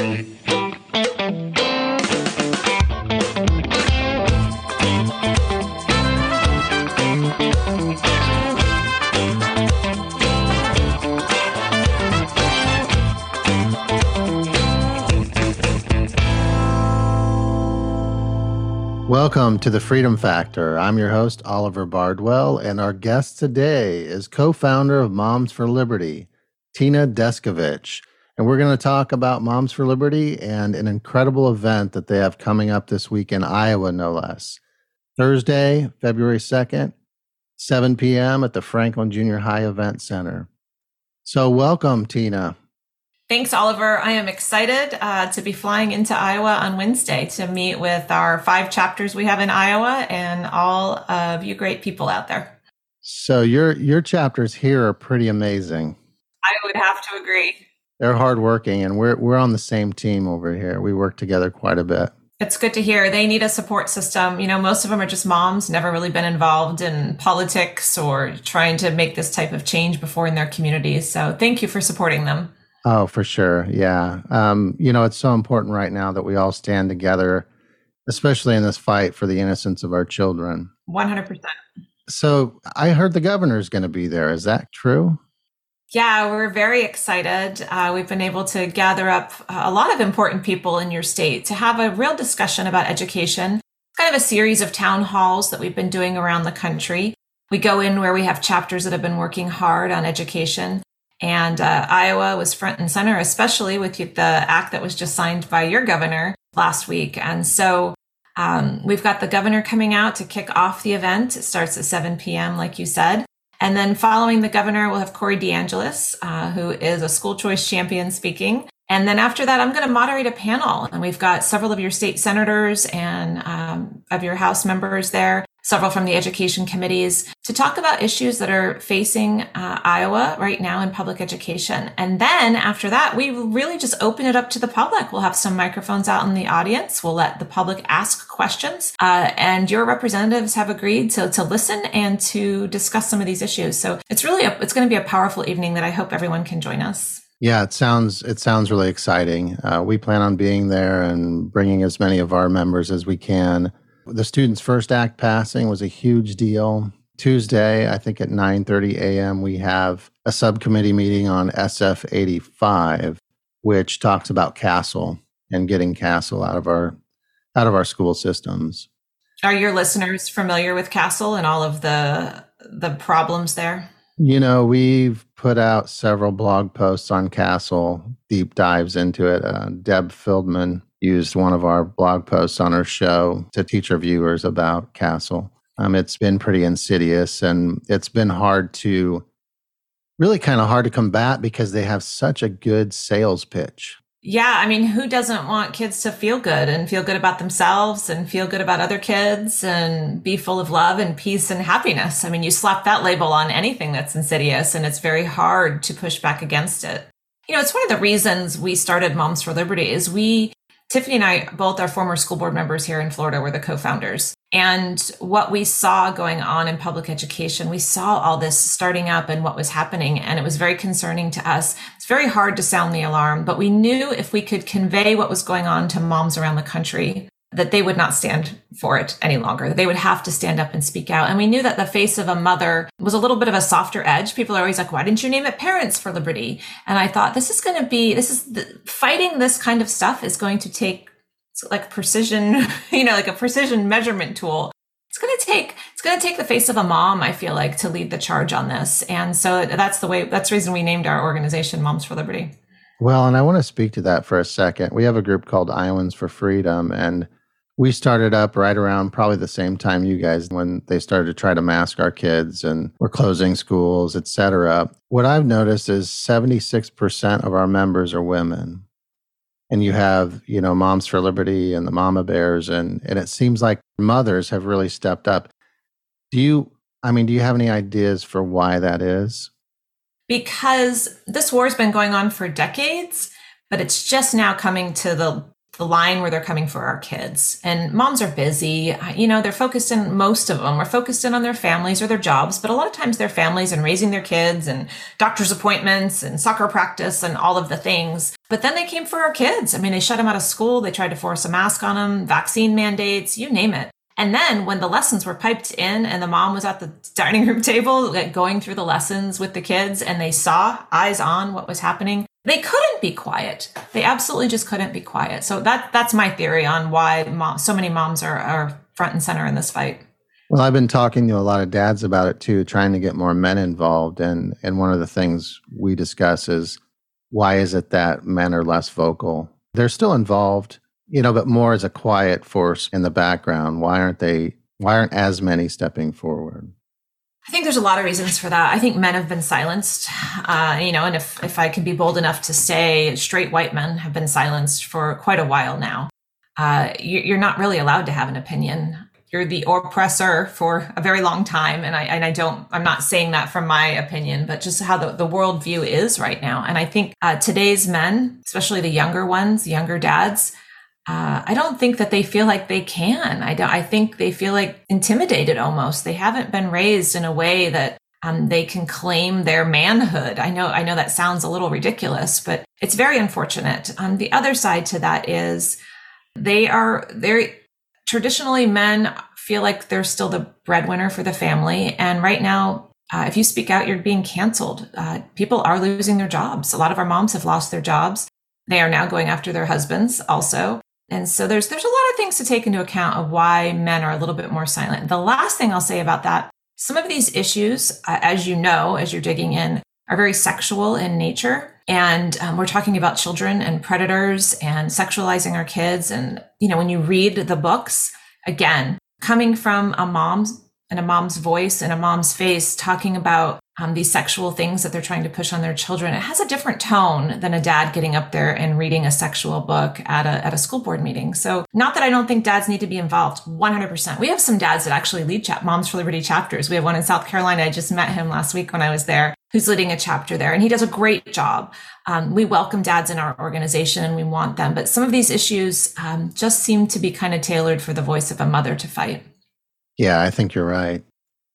Welcome to the Freedom Factor. I'm your host, Oliver Bardwell, and our guest today is co founder of Moms for Liberty, Tina Descovich. And we're going to talk about Moms for Liberty and an incredible event that they have coming up this week in Iowa, no less. Thursday, February 2nd, 7 p.m. at the Franklin Junior High Event Center. So, welcome, Tina. Thanks, Oliver. I am excited uh, to be flying into Iowa on Wednesday to meet with our five chapters we have in Iowa and all of you great people out there. So your your chapters here are pretty amazing. I would have to agree. They're hardworking, and we're we're on the same team over here. We work together quite a bit. It's good to hear. They need a support system. You know, most of them are just moms, never really been involved in politics or trying to make this type of change before in their communities. So thank you for supporting them. Oh, for sure. Yeah. Um, you know, it's so important right now that we all stand together, especially in this fight for the innocence of our children. 100%. So I heard the governor is going to be there. Is that true? Yeah, we're very excited. Uh, we've been able to gather up a lot of important people in your state to have a real discussion about education. Kind of a series of town halls that we've been doing around the country. We go in where we have chapters that have been working hard on education and uh, Iowa was front and center, especially with the act that was just signed by your governor last week. And so um, we've got the governor coming out to kick off the event. It starts at 7 p.m., like you said. And then following the governor, we'll have Corey DeAngelis, uh, who is a school choice champion speaking. And then after that, I'm going to moderate a panel. And we've got several of your state senators and um, of your House members there several from the education committees to talk about issues that are facing uh, Iowa right now in public education. And then after that, we really just open it up to the public. We'll have some microphones out in the audience. We'll let the public ask questions. Uh, and your representatives have agreed to, to listen and to discuss some of these issues. So it's really, a, it's going to be a powerful evening that I hope everyone can join us. Yeah, it sounds it sounds really exciting. Uh, we plan on being there and bringing as many of our members as we can. The students' first act passing was a huge deal. Tuesday, I think at 9:30 a.m., we have a subcommittee meeting on SF 85, which talks about CASEL and getting CASEL out of our out of our school systems. Are your listeners familiar with CASEL and all of the the problems there? You know, we've put out several blog posts on CASEL, deep dives into it. Uh, Deb Feldman used one of our blog posts on our show to teach our viewers about CASEL. Um, it's been pretty insidious and it's been hard to really kind of hard to combat because they have such a good sales pitch. Yeah, I mean, who doesn't want kids to feel good and feel good about themselves and feel good about other kids and be full of love and peace and happiness? I mean, you slap that label on anything that's insidious and it's very hard to push back against it. You know, it's one of the reasons we started Moms for Liberty is we Tiffany and I both are former school board members here in Florida. We're the co-founders. And what we saw going on in public education, we saw all this starting up and what was happening. And it was very concerning to us. It's very hard to sound the alarm, but we knew if we could convey what was going on to moms around the country, that they would not stand for it any longer, that they would have to stand up and speak out. And we knew that the face of a mother was a little bit of a softer edge. People are always like, why didn't you name it Parents for Liberty? And I thought, this is going to be, this is the, fighting this kind of stuff is going to take like precision, you know, like a precision measurement tool. It's going to take, it's going to take the face of a mom, I feel like, to lead the charge on this. And so that's the way, that's the reason we named our organization Moms for Liberty. Well, and I want to speak to that for a second. We have a group called Iowans for Freedom, and we started up right around probably the same time you guys when they started to try to mask our kids and we're closing schools, et cetera. What I've noticed is 76% of our members are women. And you have, you know, Moms for Liberty and the Mama Bears, and, and it seems like mothers have really stepped up. Do you, I mean, do you have any ideas for why that is? Because this war has been going on for decades, but it's just now coming to the the line where they're coming for our kids. And moms are busy. You know, they're focused in, most of them are focused in on their families or their jobs, but a lot of times their families and raising their kids and doctor's appointments and soccer practice and all of the things. But then they came for our kids. I mean, they shut them out of school. They tried to force a mask on them, vaccine mandates, you name it. And then when the lessons were piped in and the mom was at the dining room table like, going through the lessons with the kids and they saw eyes on what was happening, they couldn't be quiet. They absolutely just couldn't be quiet. So that that's my theory on why mom, so many moms are, are front and center in this fight. Well, I've been talking to a lot of dads about it too, trying to get more men involved. And and one of the things we discuss is why is it that men are less vocal? They're still involved, you know, but more as a quiet force in the background. Why aren't they? Why aren't as many stepping forward? I think there's a lot of reasons for that. I think men have been silenced, uh, you know, and if if I could be bold enough to say, straight white men have been silenced for quite a while now. Uh, you're not really allowed to have an opinion you're the oppressor for a very long time. And I, and I don't, I'm not saying that from my opinion, but just how the, the worldview is right now. And I think uh, today's men, especially the younger ones, younger dads, uh, I don't think that they feel like they can. I I think they feel like intimidated almost. They haven't been raised in a way that um, they can claim their manhood. I know, I know that sounds a little ridiculous, but it's very unfortunate. Um, the other side to that is they are very traditionally men feel like they're still the breadwinner for the family. And right now, uh, if you speak out, you're being canceled. Uh, people are losing their jobs. A lot of our moms have lost their jobs. They are now going after their husbands also. And so there's there's a lot of things to take into account of why men are a little bit more silent. The last thing I'll say about that, some of these issues, uh, as you know, as you're digging in, are very sexual in nature. And um, we're talking about children and predators and sexualizing our kids. And, you know, when you read the books, again, coming from a mom's and a mom's voice and a mom's face talking about um, these sexual things that they're trying to push on their children, it has a different tone than a dad getting up there and reading a sexual book at a, at a school board meeting. So not that I don't think dads need to be involved 100%. We have some dads that actually lead chat Moms for Liberty chapters. We have one in South Carolina. I just met him last week when I was there who's leading a chapter there and he does a great job. Um, we welcome dads in our organization and we want them, but some of these issues um, just seem to be kind of tailored for the voice of a mother to fight. Yeah, I think you're right.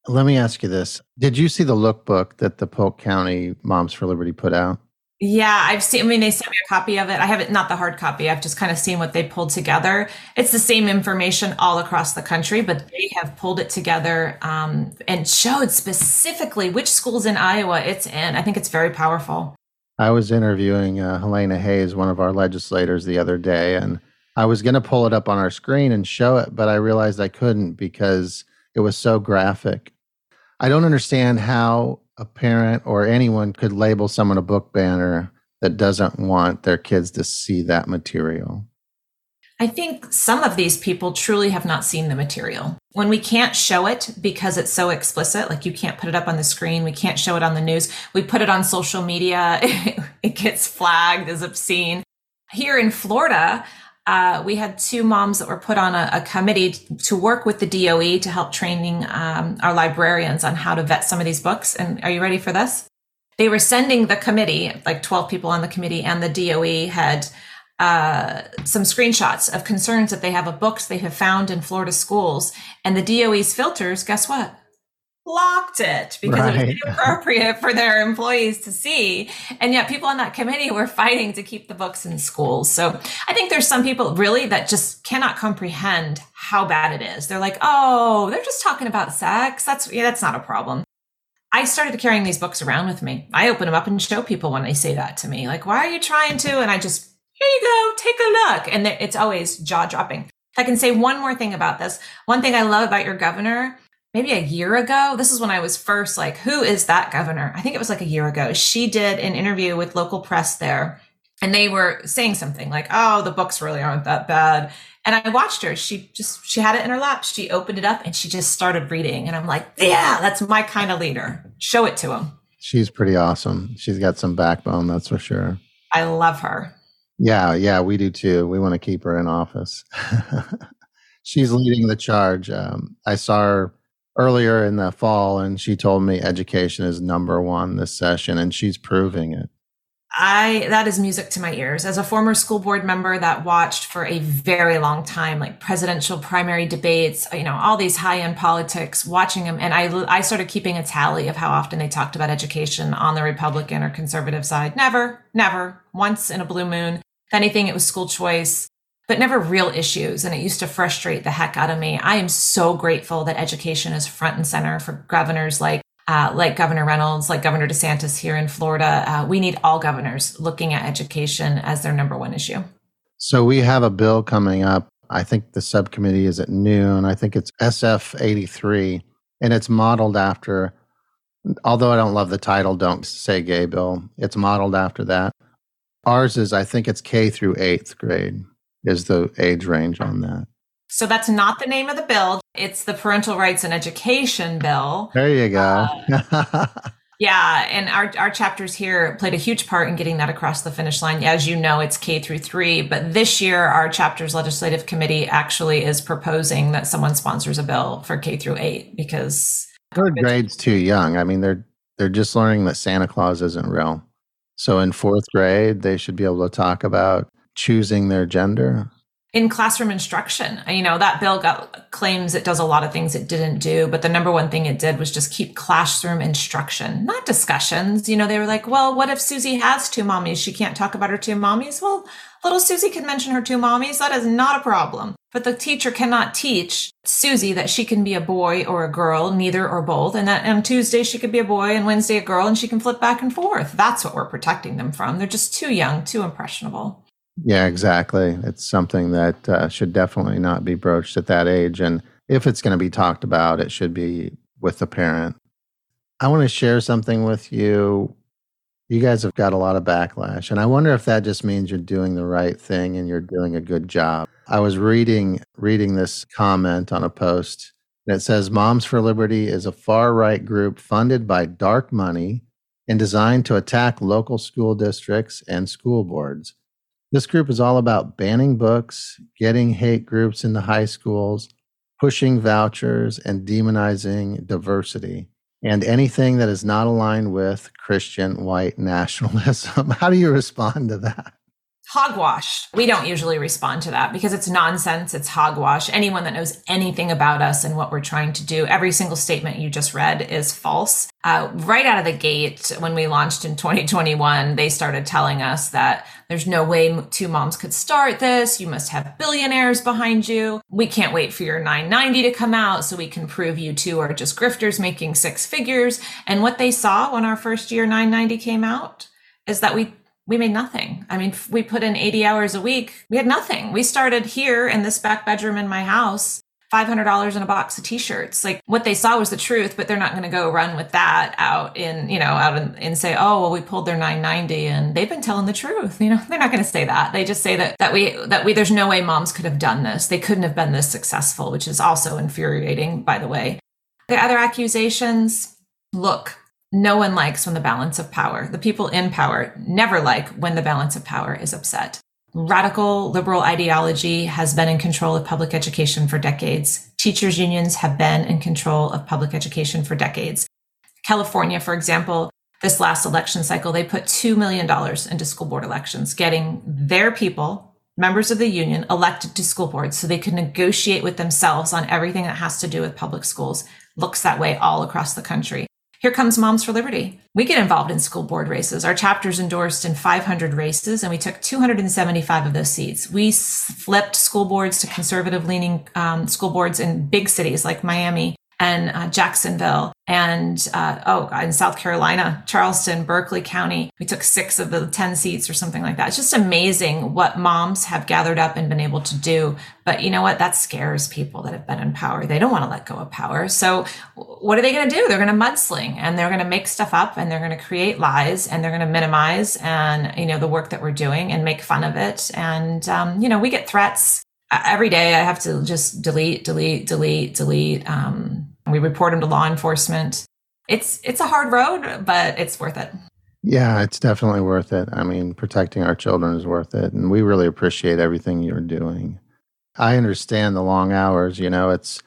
Let me ask you this. Did you see the lookbook that the Polk County Moms for Liberty put out? Yeah, I've seen, I mean, they sent me a copy of it. I haven't, not the hard copy. I've just kind of seen what they pulled together. It's the same information all across the country, but they have pulled it together um, and showed specifically which schools in Iowa it's in. I think it's very powerful. I was interviewing uh, Helena Hayes, one of our legislators, the other day, and I was going to pull it up on our screen and show it, but I realized I couldn't because it was so graphic. I don't understand how a parent or anyone could label someone a book banner that doesn't want their kids to see that material. I think some of these people truly have not seen the material. When we can't show it because it's so explicit, like you can't put it up on the screen, we can't show it on the news, we put it on social media, it gets flagged as obscene. Here in Florida, uh, we had two moms that were put on a, a, committee to work with the DOE to help training um, our librarians on how to vet some of these books. And are you ready for this? They were sending the committee, like 12 people on the committee, and the DOE had uh, some screenshots of concerns that they have of books they have found in Florida schools. And the DOE's filters, guess what? Blocked it because right. it was inappropriate for their employees to see. And yet people on that committee were fighting to keep the books in schools. So I think there's some people really that just cannot comprehend how bad it is. They're like, oh, they're just talking about sex. That's, yeah, that's not a problem. I started carrying these books around with me. I open them up and show people when they say that to me. Like, why are you trying to? And I just, here you go, take a look. And it's always jaw dropping. I can say one more thing about this. One thing I love about your governor maybe a year ago. This is when I was first like, who is that governor? I think it was like a year ago. She did an interview with local press there and they were saying something like, oh, the books really aren't that bad. And I watched her. She just, she had it in her lap. She opened it up and she just started reading. And I'm like, yeah, that's my kind of leader. Show it to him. She's pretty awesome. She's got some backbone, that's for sure. I love her. Yeah, yeah, we do too. We want to keep her in office. She's leading the charge. Um, I saw her earlier in the fall and she told me education is number one this session and she's proving it I that is music to my ears. As a former school board member that watched for a very long time, like presidential primary debates, you know, all these high end politics, watching them, and I I started keeping a tally of how often they talked about education on the Republican or conservative side. Never, never, once in a blue moon. If anything, it was school choice, but never real issues, and it used to frustrate the heck out of me. I am so grateful that education is front and center for governors like uh, like Governor Reynolds, like Governor DeSantis here in Florida. Uh, we need all governors looking at education as their number one issue. So we have a bill coming up. I think the subcommittee is at noon. I think it's SF 83, and it's modeled after, although I don't love the title, Don't Say Gay Bill, it's modeled after that. Ours is, I think it's K through eighth grade, is the age range on that. So that's not the name of the bill. It's the Parental Rights and Education Bill. There you go. Uh, yeah, and our our chapters here played a huge part in getting that across the finish line. As you know, it's K through 3, but this year our chapter's legislative committee actually is proposing that someone sponsors a bill for K through 8 because third grade's too young. I mean, they're they're just learning that Santa Claus isn't real. So in 4th grade, they should be able to talk about choosing their gender in classroom instruction. You know, that bill got claims it does a lot of things it didn't do, but the number one thing it did was just keep classroom instruction, not discussions. You know, they were like, well, what if Susie has two mommies? She can't talk about her two mommies. Well, little Susie can mention her two mommies. That is not a problem. But the teacher cannot teach Susie that she can be a boy or a girl, neither or both, and that on Tuesday she could be a boy and Wednesday a girl and she can flip back and forth. That's what we're protecting them from. They're just too young, too impressionable. Yeah, exactly. It's something that uh, should definitely not be broached at that age. And if it's going to be talked about, it should be with the parent. I want to share something with you. You guys have got a lot of backlash, and I wonder if that just means you're doing the right thing and you're doing a good job. I was reading reading this comment on a post, and it says Moms for Liberty is a far right group funded by dark money and designed to attack local school districts and school boards. This group is all about banning books, getting hate groups into high schools, pushing vouchers, and demonizing diversity and anything that is not aligned with Christian white nationalism. How do you respond to that? Hogwash. We don't usually respond to that because it's nonsense. It's hogwash. Anyone that knows anything about us and what we're trying to do, every single statement you just read is false. Uh, right out of the gate, when we launched in 2021, they started telling us that there's no way two moms could start this. You must have billionaires behind you. We can't wait for your 990 to come out so we can prove you two are just grifters making six figures. And what they saw when our first year 990 came out is that we we made nothing. I mean, we put in 80 hours a week. We had nothing. We started here in this back bedroom in my house, $500 in a box of t-shirts. Like what they saw was the truth, but they're not going to go run with that out in, you know, out in, and say, oh, well, we pulled their 990 and they've been telling the truth. You know, they're not going to say that. They just say that, that we, that we, there's no way moms could have done this. They couldn't have been this successful, which is also infuriating, by the way. The other accusations, look, no one likes when the balance of power, the people in power, never like when the balance of power is upset. Radical liberal ideology has been in control of public education for decades. Teachers' unions have been in control of public education for decades. California, for example, this last election cycle, they put $2 million into school board elections, getting their people, members of the union, elected to school boards so they could negotiate with themselves on everything that has to do with public schools. Looks that way all across the country. Here comes Moms for Liberty. We get involved in school board races. Our chapter's endorsed in 500 races, and we took 275 of those seats. We flipped school boards to conservative leaning um, school boards in big cities like Miami and uh, Jacksonville and uh, oh in South Carolina, Charleston, Berkeley County. We took six of the 10 seats or something like that. It's just amazing what moms have gathered up and been able to do. But you know what? That scares people that have been in power. They don't want to let go of power. So what are they going to do? They're going to mudsling and they're going to make stuff up and they're going to create lies and they're going to minimize and, you know, the work that we're doing and make fun of it. And, um, you know, we get threats every day I have to just delete, delete, delete, delete. Um, we report them to law enforcement. It's it's a hard road, but it's worth it. Yeah, it's definitely worth it. I mean, protecting our children is worth it, and we really appreciate everything you're doing. I understand the long hours. You know, it's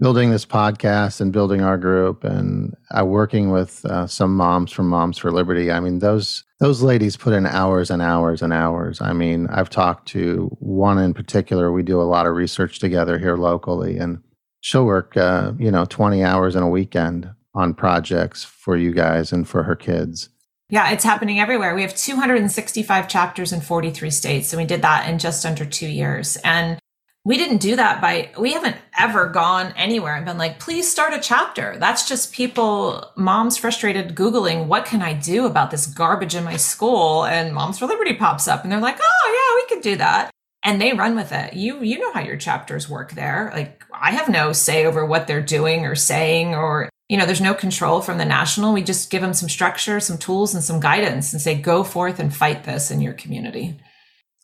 building this podcast and building our group and uh, working with uh, some moms from Moms for Liberty. I mean, those those ladies put in hours and hours and hours. I mean, I've talked to one in particular. We do a lot of research together here locally, and she'll work, uh, you know, twenty hours in a weekend on projects for you guys and for her kids. Yeah, it's happening everywhere. We have 265 chapters in 43 states, and we did that in just under two years. And we didn't do that by we haven't ever gone anywhere and been like please start a chapter that's just people moms frustrated googling what can i do about this garbage in my school and moms for liberty pops up and they're like oh yeah we could do that and they run with it you you know how your chapters work there like i have no say over what they're doing or saying or you know there's no control from the national we just give them some structure some tools and some guidance and say go forth and fight this in your community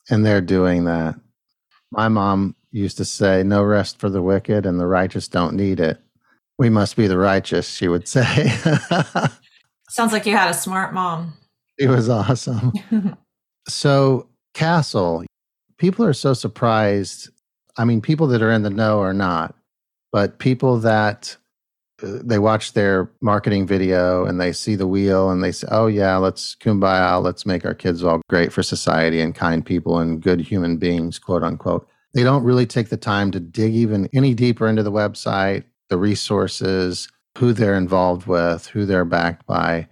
and they're doing that my mom used to say, No rest for the wicked, and the righteous don't need it. We must be the righteous, she would say. Sounds like you had a smart mom. It was awesome. so, CASEL, people are so surprised. I mean, people that are in the know are not, but people that uh, they watch their marketing video and they see the wheel and they say, oh, yeah, let's kumbaya, let's make our kids all great for society and kind people and good human beings, quote unquote. They don't really take the time to dig even any deeper into the website, the resources, who they're involved with, who they're backed by.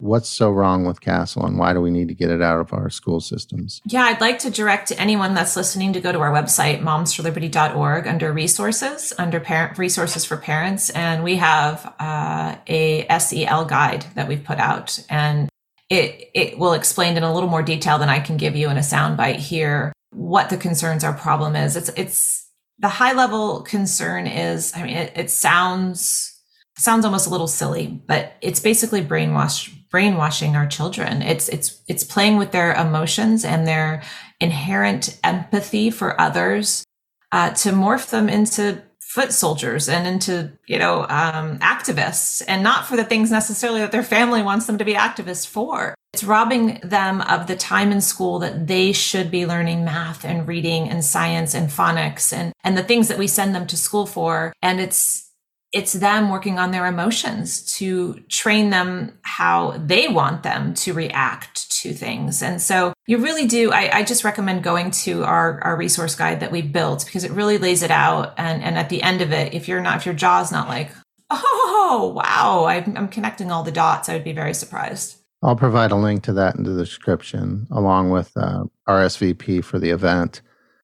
What's so wrong with CASEL and why do we need to get it out of our school systems? Yeah, I'd like to direct anyone that's listening to go to our website, momsforliberty.org, under resources, under parent resources for parents. And we have uh, a SEL guide that we've put out. And it, it will explain in a little more detail than I can give you in a soundbite here what the concerns our problem is. It's it's the high level concern is I mean it, it sounds sounds almost a little silly, but it's basically brainwash brainwashing our children. It's it's it's playing with their emotions and their inherent empathy for others uh, to morph them into foot soldiers and into you know um, activists and not for the things necessarily that their family wants them to be activists for it's robbing them of the time in school that they should be learning math and reading and science and phonics and, and the things that we send them to school for. And it's, it's them working on their emotions to train them how they want them to react to things. And so you really do, I, I, just recommend going to our, our resource guide that we built because it really lays it out. And, and at the end of it, if you're not, if your jaw's not like, oh, wow, I'm, I'm connecting all the dots, I would be very surprised. I'll provide a link to that in the description along with uh, RSVP for the event.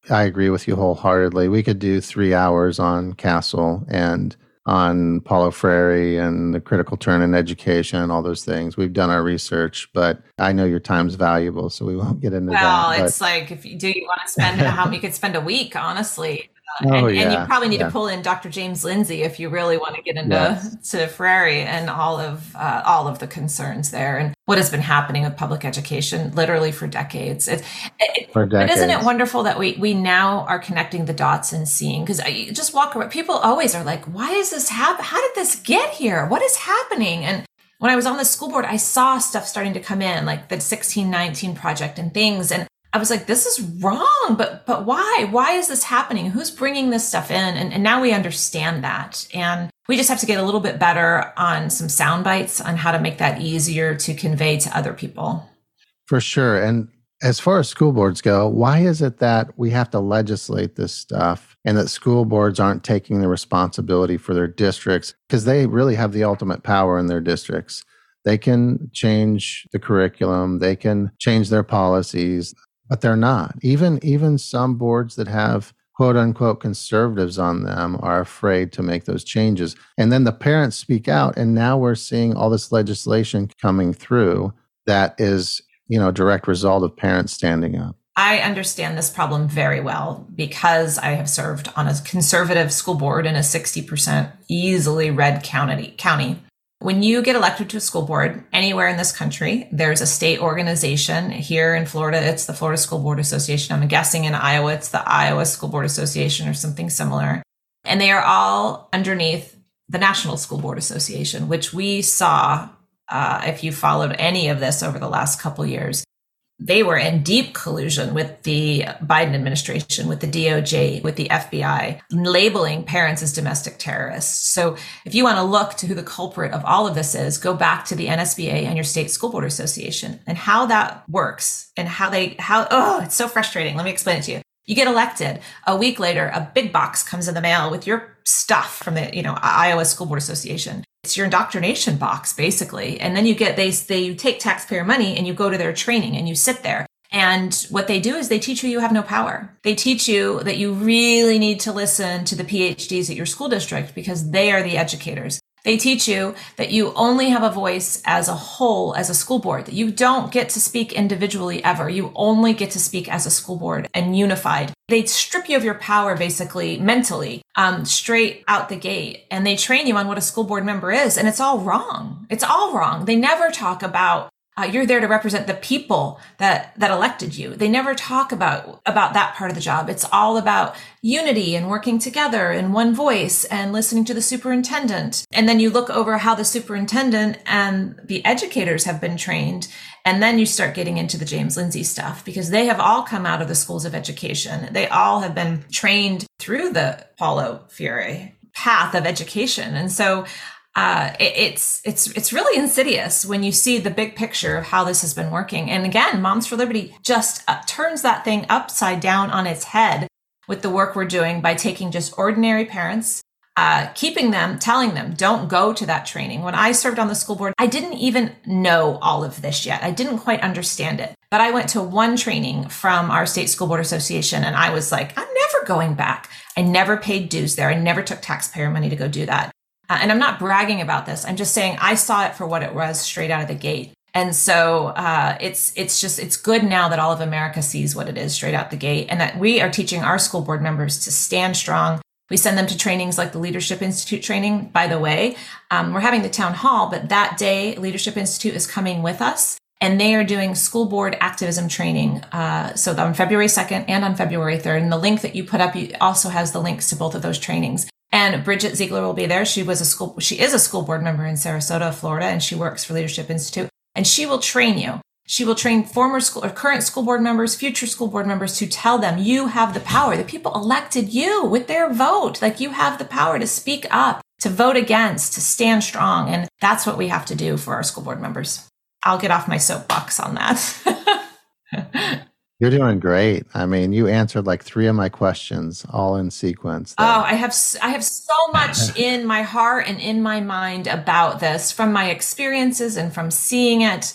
I agree with you wholeheartedly. We could do three hours on CASEL and on Paulo Freire and the critical turn in education and all those things. We've done our research, but I know your time's valuable, so we won't get into well, that. Well, it's like if you do you want to spend how you could spend a week, honestly. Oh, and, yeah. and, you probably need yeah. to pull in Dr. James Lindsay if you really want to get into yes. to and all of uh, all of the concerns there and what has been happening with public education literally for decades. It, it, for decades. But isn't it wonderful that we we now are connecting the dots and seeing? Because I just walk around. People always are like, "Why is this happen? How did this get here? What is happening?" And when I was on the school board, I saw stuff starting to come in, like the 1619 project and things. And I was like, this is wrong, but but why? Why is this happening? Who's bringing this stuff in? And, and now we understand that, and we just have to get a little bit better on some sound bites on how to make that easier to convey to other people. For sure. And as far as school boards go, why is it that we have to legislate this stuff and that school boards aren't taking the responsibility for their districts because they really have the ultimate power in their districts? They can change the curriculum, they can change their policies but they're not. Even even some boards that have quote unquote conservatives on them are afraid to make those changes. And then the parents speak out and now we're seeing all this legislation coming through that is, you know, direct result of parents standing up. I understand this problem very well because I have served on a conservative school board in a 60% easily red county county when you get elected to a school board anywhere in this country, there's a state organization. Here in Florida, it's the Florida School Board Association. I'm guessing in Iowa, it's the Iowa School Board Association or something similar. And they are all underneath the National School Board Association, which we saw, uh, if you followed any of this over the last couple years, they were in deep collusion with the Biden administration, with the DOJ, with the FBI, labeling parents as domestic terrorists. So if you want to look to who the culprit of all of this is, go back to the NSBA and your state school board association and how that works and how they, how, oh, it's so frustrating. Let me explain it to you. You get elected. A week later, a big box comes in the mail with your stuff from the, you know, Iowa School Board Association. It's your indoctrination box, basically. And then you get, they, they take taxpayer money and you go to their training and you sit there. And what they do is they teach you you have no power. They teach you that you really need to listen to the PhDs at your school district because they are the educators. They teach you that you only have a voice as a whole, as a school board, that you don't get to speak individually ever. You only get to speak as a school board and unified. They strip you of your power basically mentally, um, straight out the gate. And they train you on what a school board member is. And it's all wrong. It's all wrong. They never talk about uh, you're there to represent the people that that elected you. They never talk about about that part of the job. It's all about unity and working together in one voice and listening to the superintendent. And then you look over how the superintendent and the educators have been trained. And then you start getting into the James Lindsay stuff because they have all come out of the schools of education. They all have been trained through the Paulo Freire path of education. And so uh, it, it's it's it's really insidious when you see the big picture of how this has been working. And again, Moms for Liberty just uh, turns that thing upside down on its head with the work we're doing by taking just ordinary parents, uh, keeping them, telling them, don't go to that training. When I served on the school board, I didn't even know all of this yet. I didn't quite understand it. But I went to one training from our state school board association and I was like, I'm never going back. I never paid dues there. I never took taxpayer money to go do that. Uh, and I'm not bragging about this. I'm just saying I saw it for what it was straight out of the gate. And so uh, it's it's just it's good now that all of America sees what it is straight out the gate, and that we are teaching our school board members to stand strong. We send them to trainings like the Leadership Institute training. By the way, um, we're having the town hall, but that day Leadership Institute is coming with us, and they are doing school board activism training. Uh, so on February 2nd and on February 3rd. And the link that you put up also has the links to both of those trainings. And Bridget Ziegler will be there. She was a school, she is a school board member in Sarasota, Florida, and she works for Leadership Institute. And she will train you. She will train former school or current school board members, future school board members to tell them you have the power. The people elected you with their vote. Like you have the power to speak up, to vote against, to stand strong. And that's what we have to do for our school board members. I'll get off my soapbox on that. You're doing great. I mean, you answered like three of my questions all in sequence. There. Oh, I have I have so much in my heart and in my mind about this from my experiences and from seeing it.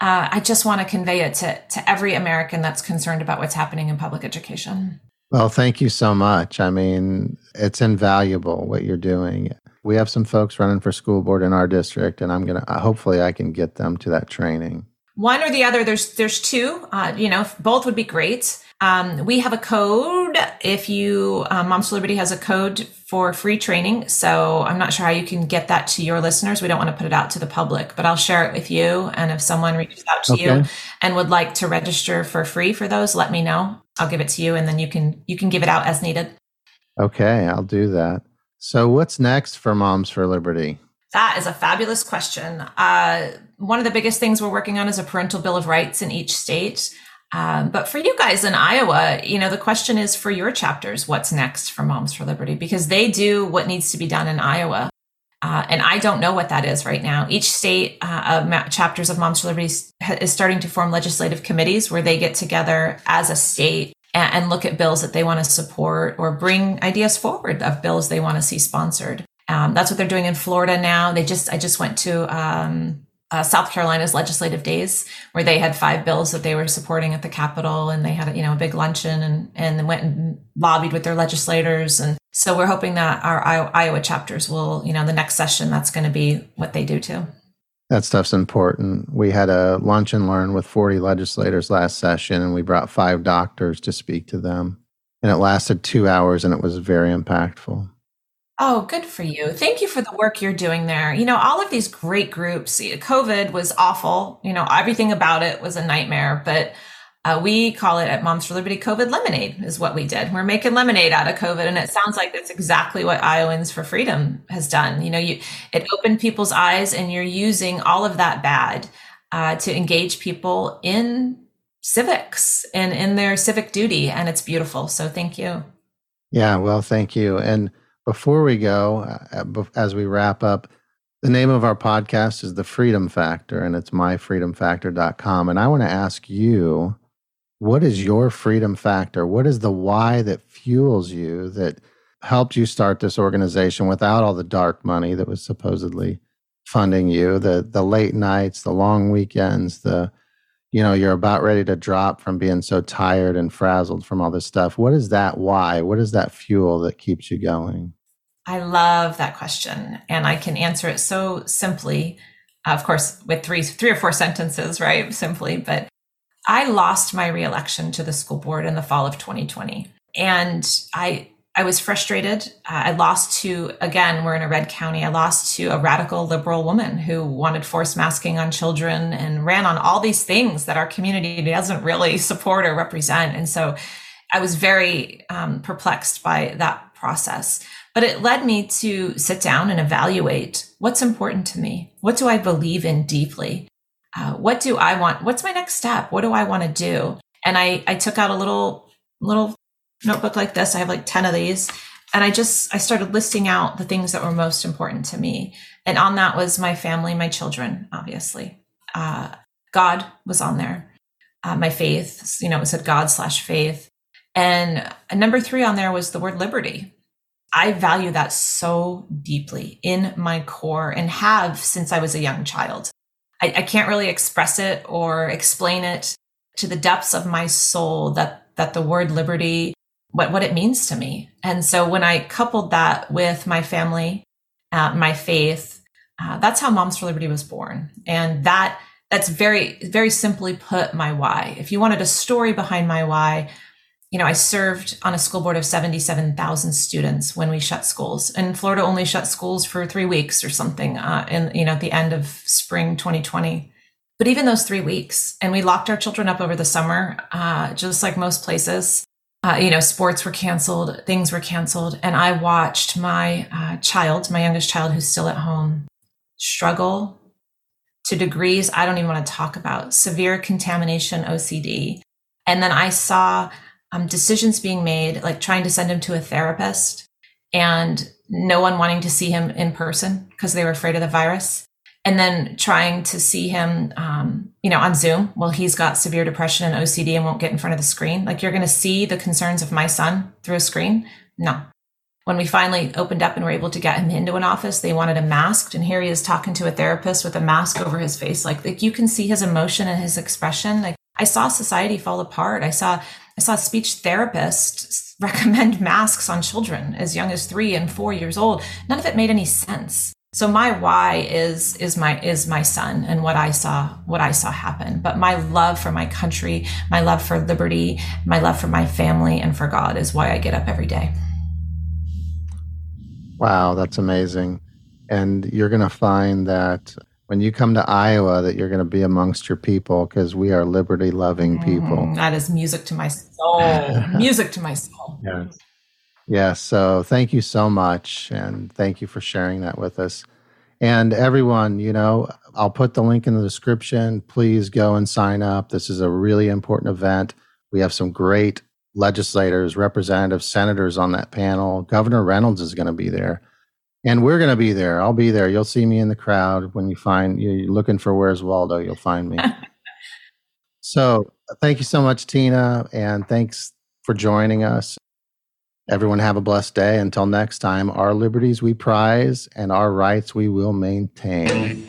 Uh, I just want to convey it to to every American that's concerned about what's happening in public education. Well, thank you so much. I mean, it's invaluable what you're doing. We have some folks running for school board in our district, and I'm gonna hopefully I can get them to that training one or the other there's there's two uh, you know both would be great. Um, we have a code if you um, moms for liberty has a code for free training so i'm not sure how you can get that to your listeners. We don't want to put it out to the public but i'll share it with you and if someone reaches out to okay. you and would like to register for free for those let me know. I'll give it to you and then you can you can give it out as needed. Okay i'll do that. So what's next for moms for liberty? That is a fabulous question. Uh, one of the biggest things we're working on is a parental bill of rights in each state. Um, but for you guys in Iowa, you know, the question is for your chapters, what's next for Moms for Liberty? Because they do what needs to be done in Iowa. Uh, and I don't know what that is right now. Each state uh, of chapters of Moms for Liberty is starting to form legislative committees where they get together as a state and, and look at bills that they want to support or bring ideas forward of bills they want to see sponsored. Um, that's what they're doing in Florida now. They just I just went to um, uh, South Carolina's legislative days where they had five bills that they were supporting at the Capitol, and they had you know a big luncheon and and went and lobbied with their legislators. And so we're hoping that our Iowa chapters will you know the next session that's going to be what they do too. That stuff's important. We had a lunch and learn with 40 legislators last session, and we brought five doctors to speak to them. And it lasted two hours, and it was very impactful. Oh, good for you. Thank you for the work you're doing there. You know, all of these great groups, COVID was awful. You know, everything about it was a nightmare, but uh, we call it at Moms for Liberty COVID lemonade is what we did. We're making lemonade out of COVID. And it sounds like that's exactly what Iowans for Freedom has done. You know, you, it opened people's eyes and you're using all of that bad uh, to engage people in civics and in their civic duty. And it's beautiful. So thank you. Yeah, well, thank you. And before we go, uh, as we wrap up, the name of our podcast is The Freedom Factor, and it's myfreedomfactor.com. And I want to ask you, what is your freedom factor? What is the why that fuels you that helped you start this organization without all the dark money that was supposedly funding you, the the late nights, the long weekends, the you know, you're about ready to drop from being so tired and frazzled from all this stuff. What is that why? What is that fuel that keeps you going? I love that question. And I can answer it so simply, of course, with three, three or four sentences, right? Simply. But I lost my reelection to the school board in the fall of 2020. And I I was frustrated. Uh, I lost to, again, we're in a red county. I lost to a radical liberal woman who wanted forced masking on children and ran on all these things that our community doesn't really support or represent. And so I was very um, perplexed by that process. But it led me to sit down and evaluate what's important to me. What do I believe in deeply? Uh, what do I want? What's my next step? What do I want to do? And I, I took out a little little notebook like this. I have like 10 of these. And I just, I started listing out the things that were most important to me. And on that was my family, my children, obviously. Uh, God was on there. Uh, my faith, you know, it said God slash faith. And number three on there was the word liberty. I value that so deeply in my core and have since I was a young child. I, I can't really express it or explain it to the depths of my soul that, that the word liberty what, what it means to me. And so when I coupled that with my family, uh, my faith, uh, that's how Moms for Liberty was born. And that, that's very, very simply put my why. If you wanted a story behind my why, you know, I served on a school board of 77,000 students when we shut schools. And Florida only shut schools for three weeks or something uh, in, you know, at the end of spring 2020. But even those three weeks, and we locked our children up over the summer, uh, just like most places uh, you know, sports were canceled, things were canceled. And I watched my uh, child, my youngest child who's still at home, struggle to degrees I don't even want to talk about, severe contamination, OCD. And then I saw um, decisions being made, like trying to send him to a therapist and no one wanting to see him in person because they were afraid of the virus and then trying to see him um, you know on zoom well he's got severe depression and ocd and won't get in front of the screen. Like you're going to see the concerns of my son through a screen? No. When we finally opened up and were able to get him into an office they wanted him masked and here he is talking to a therapist with a mask over his face. Like, like you can see his emotion and his expression. Like i saw society fall apart. I saw i saw speech therapists recommend masks on children as young as three and four years old. None of it made any sense so my why is is my is my son and what i saw what i saw happen. But my love for my country my love for liberty my love for my family and for god is why i get up every day. Wow that's amazing. And you're going to find that when you come to iowa that you're going to be amongst your people because we are liberty loving people. Mm, that is music to my soul. Music to my soul. Yes Yes. So thank you so much. And thank you for sharing that with us. And everyone, you know, I'll put the link in the description. Please go and sign up. This is a really important event. We have some great legislators, representatives, senators on that panel. Governor Reynolds is going to be there. And we're going to be there. I'll be there. You'll see me in the crowd when you find you're looking for Where's Waldo, you'll find me. so thank you so much, Tina. And thanks for joining us. Everyone have a blessed day. Until next time, our liberties we prize and our rights we will maintain.